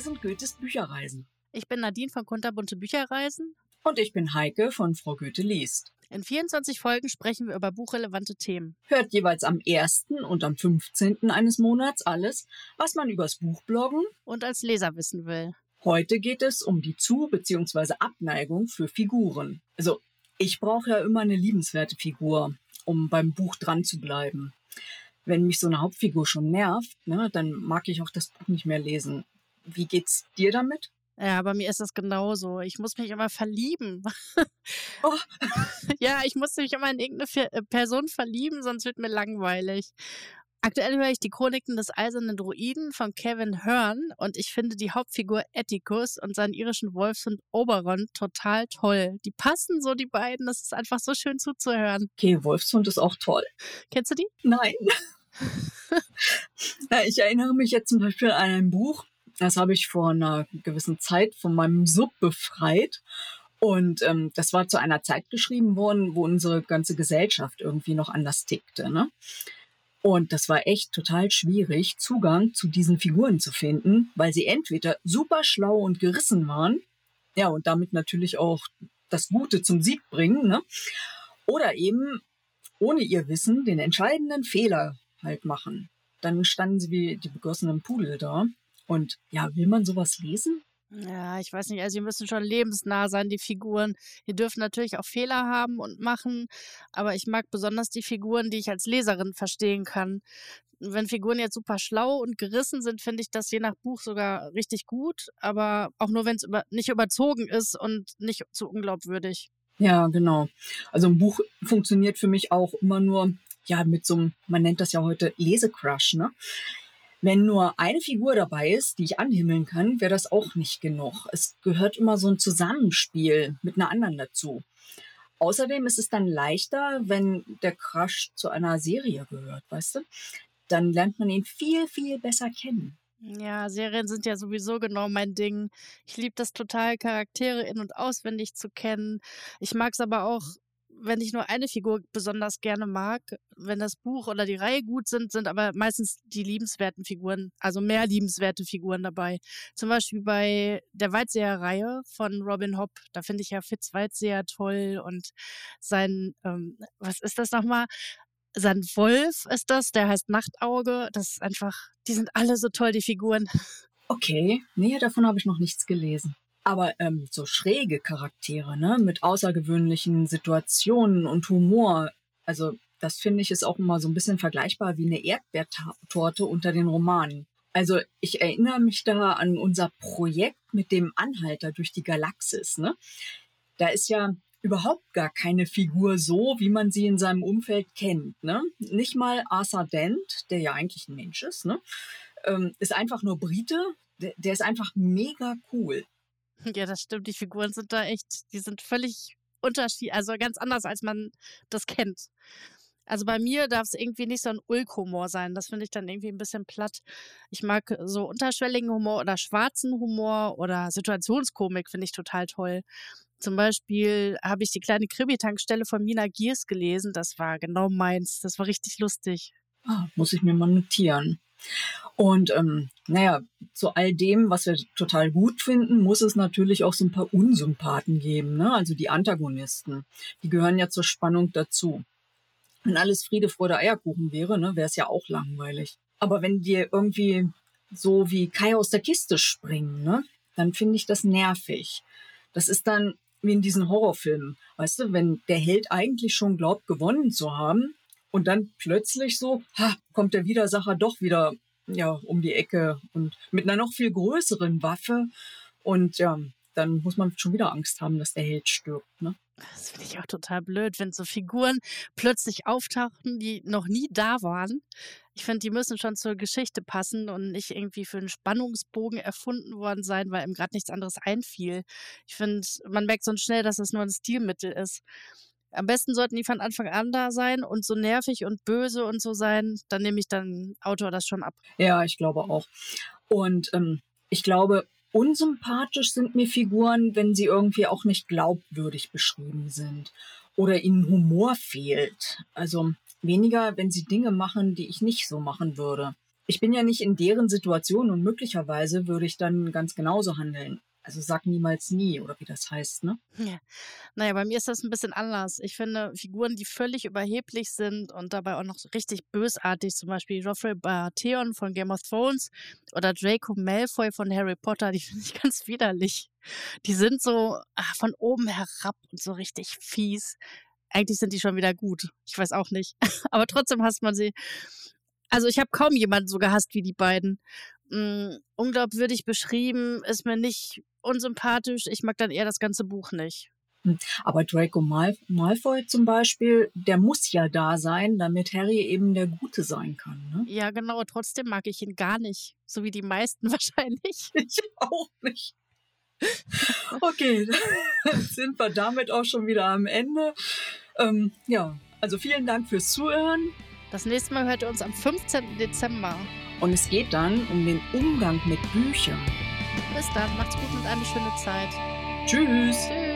Sind Goethes Bücherreisen. Ich bin Nadine von Kunterbunte Bücherreisen. Und ich bin Heike von Frau Goethe liest. In 24 Folgen sprechen wir über buchrelevante Themen. Hört jeweils am 1. und am 15. eines Monats alles, was man übers Buchbloggen und als Leser wissen will. Heute geht es um die Zu- bzw. Abneigung für Figuren. Also, ich brauche ja immer eine liebenswerte Figur, um beim Buch dran zu bleiben. Wenn mich so eine Hauptfigur schon nervt, ne, dann mag ich auch das Buch nicht mehr lesen. Wie geht's dir damit? Ja, bei mir ist das genauso. Ich muss mich immer verlieben. Oh. ja, ich muss mich immer in irgendeine äh, Person verlieben, sonst wird mir langweilig. Aktuell höre ich die Chroniken des Eisernen Druiden von Kevin Hearn und ich finde die Hauptfigur Atticus und seinen irischen Wolfshund Oberon total toll. Die passen so, die beiden. Das ist einfach so schön zuzuhören. Okay, Wolfshund ist auch toll. Kennst du die? Nein. ich erinnere mich jetzt zum Beispiel an ein Buch, das habe ich vor einer gewissen Zeit von meinem Sub befreit. Und ähm, das war zu einer Zeit geschrieben worden, wo unsere ganze Gesellschaft irgendwie noch anders tickte. Ne? Und das war echt total schwierig, Zugang zu diesen Figuren zu finden, weil sie entweder super schlau und gerissen waren, ja, und damit natürlich auch das Gute zum Sieg bringen, ne? oder eben ohne ihr Wissen den entscheidenden Fehler halt machen. Dann standen sie wie die begossenen Pudel da. Und ja, will man sowas lesen? Ja, ich weiß nicht, also sie müssen schon lebensnah sein, die Figuren. Die dürfen natürlich auch Fehler haben und machen, aber ich mag besonders die Figuren, die ich als Leserin verstehen kann. Wenn Figuren jetzt super schlau und gerissen sind, finde ich das je nach Buch sogar richtig gut, aber auch nur, wenn es über, nicht überzogen ist und nicht zu unglaubwürdig. Ja, genau. Also ein Buch funktioniert für mich auch immer nur, ja, mit so einem, man nennt das ja heute Lesecrush, ne? Wenn nur eine Figur dabei ist, die ich anhimmeln kann, wäre das auch nicht genug. Es gehört immer so ein Zusammenspiel mit einer anderen dazu. Außerdem ist es dann leichter, wenn der Crush zu einer Serie gehört, weißt du? Dann lernt man ihn viel, viel besser kennen. Ja, Serien sind ja sowieso genau mein Ding. Ich liebe das total, Charaktere in- und auswendig zu kennen. Ich mag es aber auch wenn ich nur eine Figur besonders gerne mag, wenn das Buch oder die Reihe gut sind, sind aber meistens die liebenswerten Figuren, also mehr liebenswerte Figuren dabei. Zum Beispiel bei der Weitseher-Reihe von Robin Hobb, da finde ich ja Fitz Weitseher toll und sein, ähm, was ist das nochmal? Sein Wolf ist das, der heißt Nachtauge. Das ist einfach, die sind alle so toll, die Figuren. Okay, nee, davon habe ich noch nichts gelesen. Aber ähm, so schräge Charaktere, ne, mit außergewöhnlichen Situationen und Humor, also das finde ich ist auch immer so ein bisschen vergleichbar wie eine Erdbeertorte unter den Romanen. Also ich erinnere mich da an unser Projekt mit dem Anhalter durch die Galaxis. Ne? Da ist ja überhaupt gar keine Figur so, wie man sie in seinem Umfeld kennt. Ne? Nicht mal Arthur Dent, der ja eigentlich ein Mensch ist, ne? ähm, ist einfach nur Brite. Der, der ist einfach mega cool. Ja, das stimmt. Die Figuren sind da echt, die sind völlig unterschiedlich, also ganz anders, als man das kennt. Also bei mir darf es irgendwie nicht so ein Ulk-Humor sein. Das finde ich dann irgendwie ein bisschen platt. Ich mag so unterschwelligen Humor oder schwarzen Humor oder Situationskomik finde ich total toll. Zum Beispiel habe ich die kleine Krimi-Tankstelle von Mina Giers gelesen. Das war genau meins. Das war richtig lustig. Ah, muss ich mir mal notieren. Und ähm, naja, zu all dem, was wir total gut finden, muss es natürlich auch so ein paar Unsympathen geben, ne? also die Antagonisten. Die gehören ja zur Spannung dazu. Wenn alles Friede, Freude, Eierkuchen wäre, ne, wäre es ja auch langweilig. Aber wenn die irgendwie so wie Kai aus der Kiste springen, ne, dann finde ich das nervig. Das ist dann wie in diesen Horrorfilmen. Weißt du, wenn der Held eigentlich schon glaubt, gewonnen zu haben, und dann plötzlich so, ha, kommt der Widersacher doch wieder ja, um die Ecke und mit einer noch viel größeren Waffe. Und ja, dann muss man schon wieder Angst haben, dass der Held stirbt. Ne? Das finde ich auch total blöd, wenn so Figuren plötzlich auftauchen, die noch nie da waren. Ich finde, die müssen schon zur Geschichte passen und nicht irgendwie für einen Spannungsbogen erfunden worden sein, weil ihm gerade nichts anderes einfiel. Ich finde, man merkt so schnell, dass es nur ein Stilmittel ist. Am besten sollten die von Anfang an da sein und so nervig und böse und so sein. Dann nehme ich dann Autor das schon ab. Ja, ich glaube auch. Und ähm, ich glaube, unsympathisch sind mir Figuren, wenn sie irgendwie auch nicht glaubwürdig beschrieben sind oder ihnen Humor fehlt. Also weniger, wenn sie Dinge machen, die ich nicht so machen würde. Ich bin ja nicht in deren Situation und möglicherweise würde ich dann ganz genauso handeln. Also sag niemals nie, oder wie das heißt, ne? Ja. Naja, bei mir ist das ein bisschen anders. Ich finde Figuren, die völlig überheblich sind und dabei auch noch richtig bösartig, zum Beispiel Joffrey Baratheon von Game of Thrones oder Draco Malfoy von Harry Potter, die finde ich ganz widerlich. Die sind so ach, von oben herab und so richtig fies. Eigentlich sind die schon wieder gut. Ich weiß auch nicht. Aber trotzdem hasst man sie. Also ich habe kaum jemanden so gehasst wie die beiden. Mm, unglaubwürdig beschrieben, ist mir nicht unsympathisch. Ich mag dann eher das ganze Buch nicht. Hm, aber Draco Mal Malfoy zum Beispiel, der muss ja da sein, damit Harry eben der Gute sein kann. Ne? Ja, genau. Trotzdem mag ich ihn gar nicht. So wie die meisten wahrscheinlich. Ich auch nicht. Okay, sind wir damit auch schon wieder am Ende. Ähm, ja, also vielen Dank fürs Zuhören. Das nächste Mal hört ihr uns am 15. Dezember. Und es geht dann um den Umgang mit Büchern. Bis dann, macht's gut und eine schöne Zeit. Tschüss. Tschüss.